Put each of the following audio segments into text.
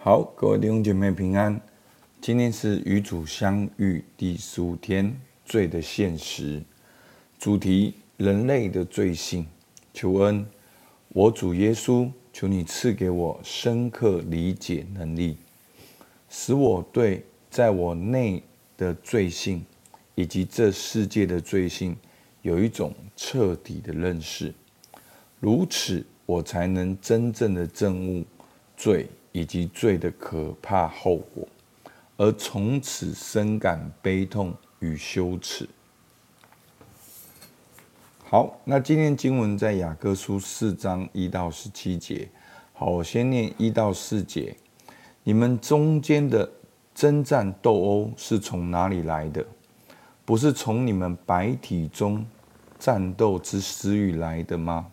好，各位弟兄姐妹平安。今天是与主相遇第十五天，罪的现实。主题：人类的罪性。求恩，我主耶稣，求你赐给我深刻理解能力，使我对在我内的罪性以及这世界的罪性有一种彻底的认识。如此，我才能真正的证悟罪。以及罪的可怕后果，而从此深感悲痛与羞耻。好，那今天经文在雅各书四章一到十七节。好，我先念一到四节。你们中间的争战斗殴是从哪里来的？不是从你们白体中战斗之私欲来的吗？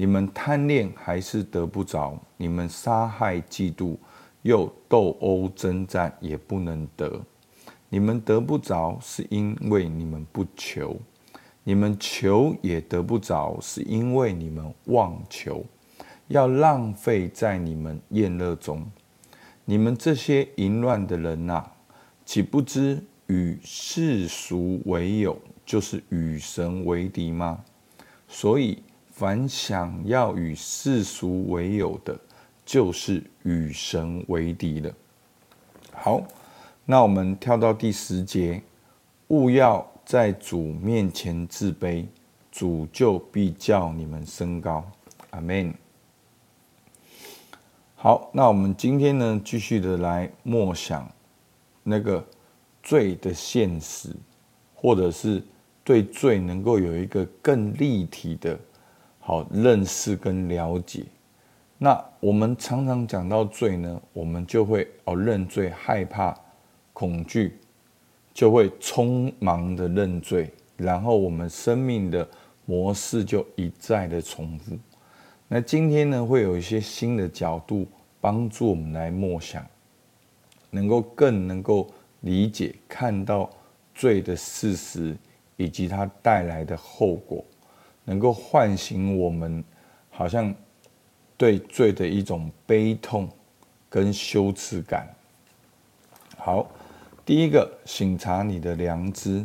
你们贪恋还是得不着？你们杀害、嫉妒，又斗殴征战，也不能得。你们得不着，是因为你们不求；你们求也得不着，是因为你们妄求，要浪费在你们厌乐中。你们这些淫乱的人呐、啊，岂不知与世俗为友，就是与神为敌吗？所以。凡想要与世俗为友的，就是与神为敌了。好，那我们跳到第十节，勿要在主面前自卑，主就必叫你们升高。阿门。好，那我们今天呢，继续的来默想那个罪的现实，或者是对罪能够有一个更立体的。好认识跟了解，那我们常常讲到罪呢，我们就会哦认罪，害怕、恐惧，就会匆忙的认罪，然后我们生命的模式就一再的重复。那今天呢，会有一些新的角度帮助我们来默想，能够更能够理解、看到罪的事实以及它带来的后果。能够唤醒我们，好像对罪的一种悲痛跟羞耻感。好，第一个，省察你的良知。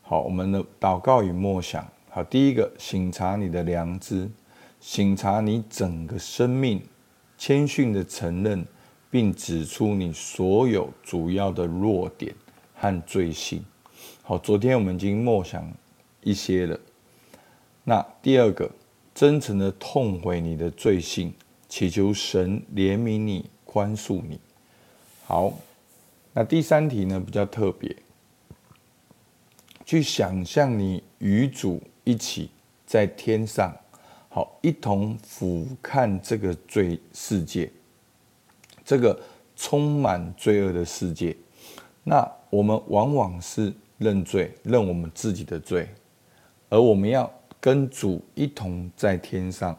好，我们的祷告与默想。好，第一个，省察你的良知，省察你整个生命，谦逊的承认，并指出你所有主要的弱点和罪性。好，昨天我们已经默想一些了。那第二个，真诚的痛悔你的罪性，祈求神怜悯你、宽恕你。好，那第三题呢，比较特别，去想象你与主一起在天上，好，一同俯瞰这个罪世界，这个充满罪恶的世界。那我们往往是认罪，认我们自己的罪，而我们要。跟主一同在天上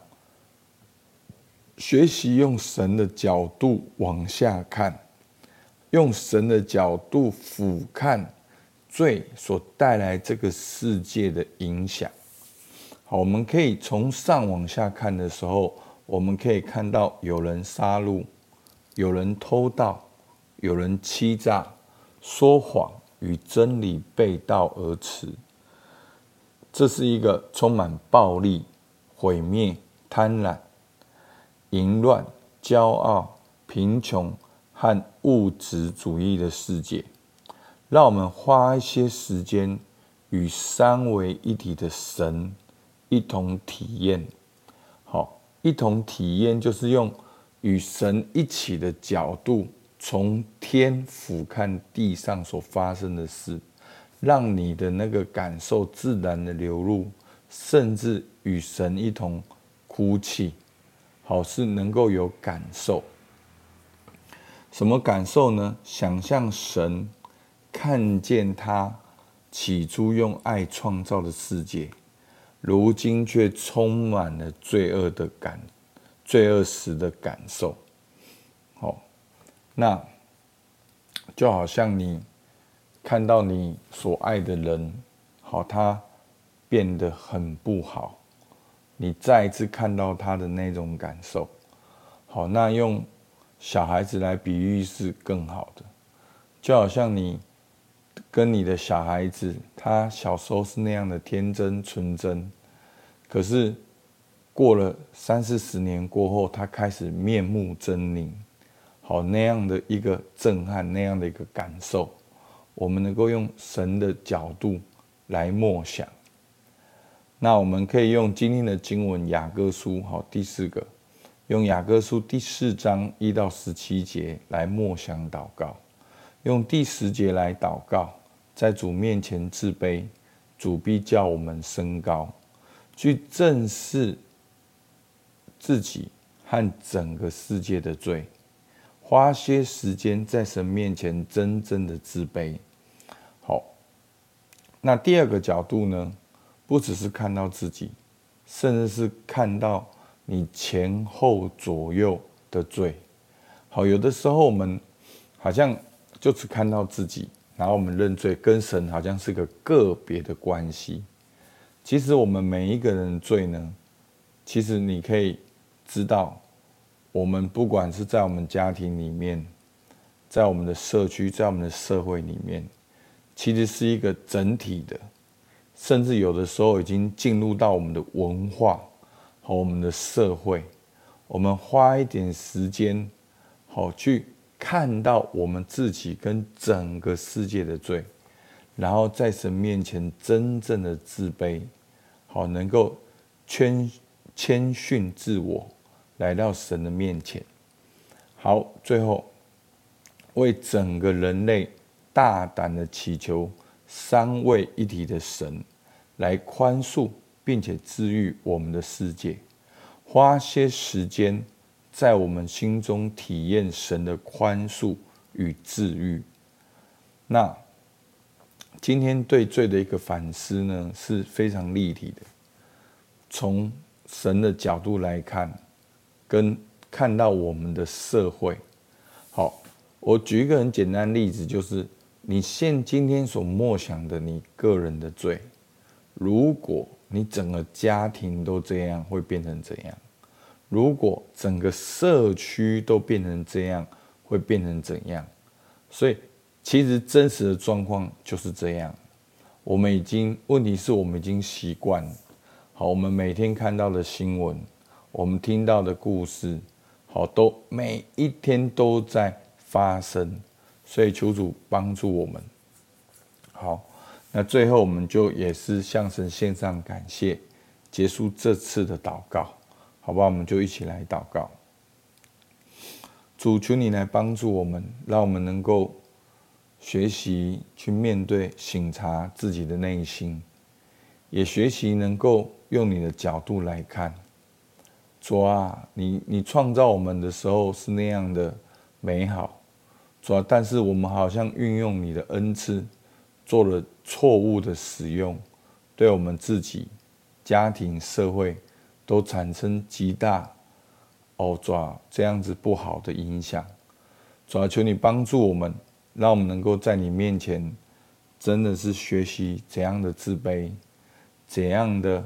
学习，用神的角度往下看，用神的角度俯瞰罪所带来这个世界的影响。好，我们可以从上往下看的时候，我们可以看到有人杀戮，有人偷盗，有人欺诈、说谎，与真理背道而驰。这是一个充满暴力、毁灭、贪婪、淫乱、骄傲、贫穷和物质主义的世界。让我们花一些时间与三位一体的神一同体验。好，一同体验就是用与神一起的角度，从天俯瞰地上所发生的事。让你的那个感受自然的流露，甚至与神一同哭泣，好，是能够有感受。什么感受呢？想象神看见他起初用爱创造的世界，如今却充满了罪恶的感，罪恶时的感受。好，那就好像你。看到你所爱的人，好，他变得很不好，你再一次看到他的那种感受，好，那用小孩子来比喻是更好的，就好像你跟你的小孩子，他小时候是那样的天真纯真，可是过了三四十年过后，他开始面目狰狞，好，那样的一个震撼，那样的一个感受，我们能够用神的角度来默想。那我们可以用今天的经文雅各书，好，第四个。用雅各书第四章一到十七节来默想祷告，用第十节来祷告，在主面前自卑，主必叫我们升高，去正视自己和整个世界的罪，花些时间在神面前真正的自卑。好，那第二个角度呢，不只是看到自己，甚至是看到。你前后左右的罪，好，有的时候我们好像就只看到自己，然后我们认罪，跟神好像是个个别的关系。其实我们每一个人的罪呢，其实你可以知道，我们不管是在我们家庭里面，在我们的社区，在我们的社会里面，其实是一个整体的，甚至有的时候已经进入到我们的文化。和我们的社会，我们花一点时间，好去看到我们自己跟整个世界的罪，然后在神面前真正的自卑，好能够谦谦逊自我，来到神的面前。好，最后为整个人类大胆的祈求三位一体的神来宽恕。并且治愈我们的世界，花些时间在我们心中体验神的宽恕与治愈。那今天对罪的一个反思呢，是非常立体的。从神的角度来看，跟看到我们的社会。好，我举一个很简单的例子，就是你现今天所默想的你个人的罪，如果。你整个家庭都这样，会变成怎样？如果整个社区都变成这样，会变成怎样？所以，其实真实的状况就是这样。我们已经，问题是我们已经习惯。好，我们每天看到的新闻，我们听到的故事，好，都每一天都在发生。所以，求主帮助我们。好。那最后，我们就也是向神献上感谢，结束这次的祷告，好吧？我们就一起来祷告。主，求你来帮助我们，让我们能够学习去面对、省察自己的内心，也学习能够用你的角度来看。主啊，你你创造我们的时候是那样的美好，主啊，但是我们好像运用你的恩赐。做了错误的使用，对我们自己、家庭、社会都产生极大哦，主这样子不好的影响。主啊，求你帮助我们，让我们能够在你面前，真的是学习怎样的自卑，怎样的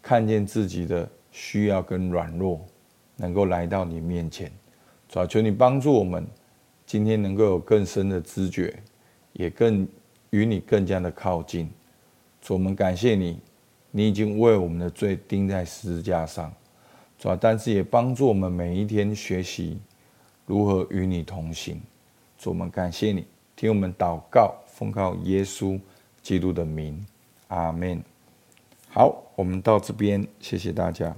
看见自己的需要跟软弱，能够来到你面前。主啊，求你帮助我们，今天能够有更深的知觉，也更。与你更加的靠近，主，我们感谢你，你已经为我们的罪钉在十字架上，主啊，但是也帮助我们每一天学习如何与你同行。主，我们感谢你，听我们祷告，奉靠耶稣基督的名，阿门。好，我们到这边，谢谢大家。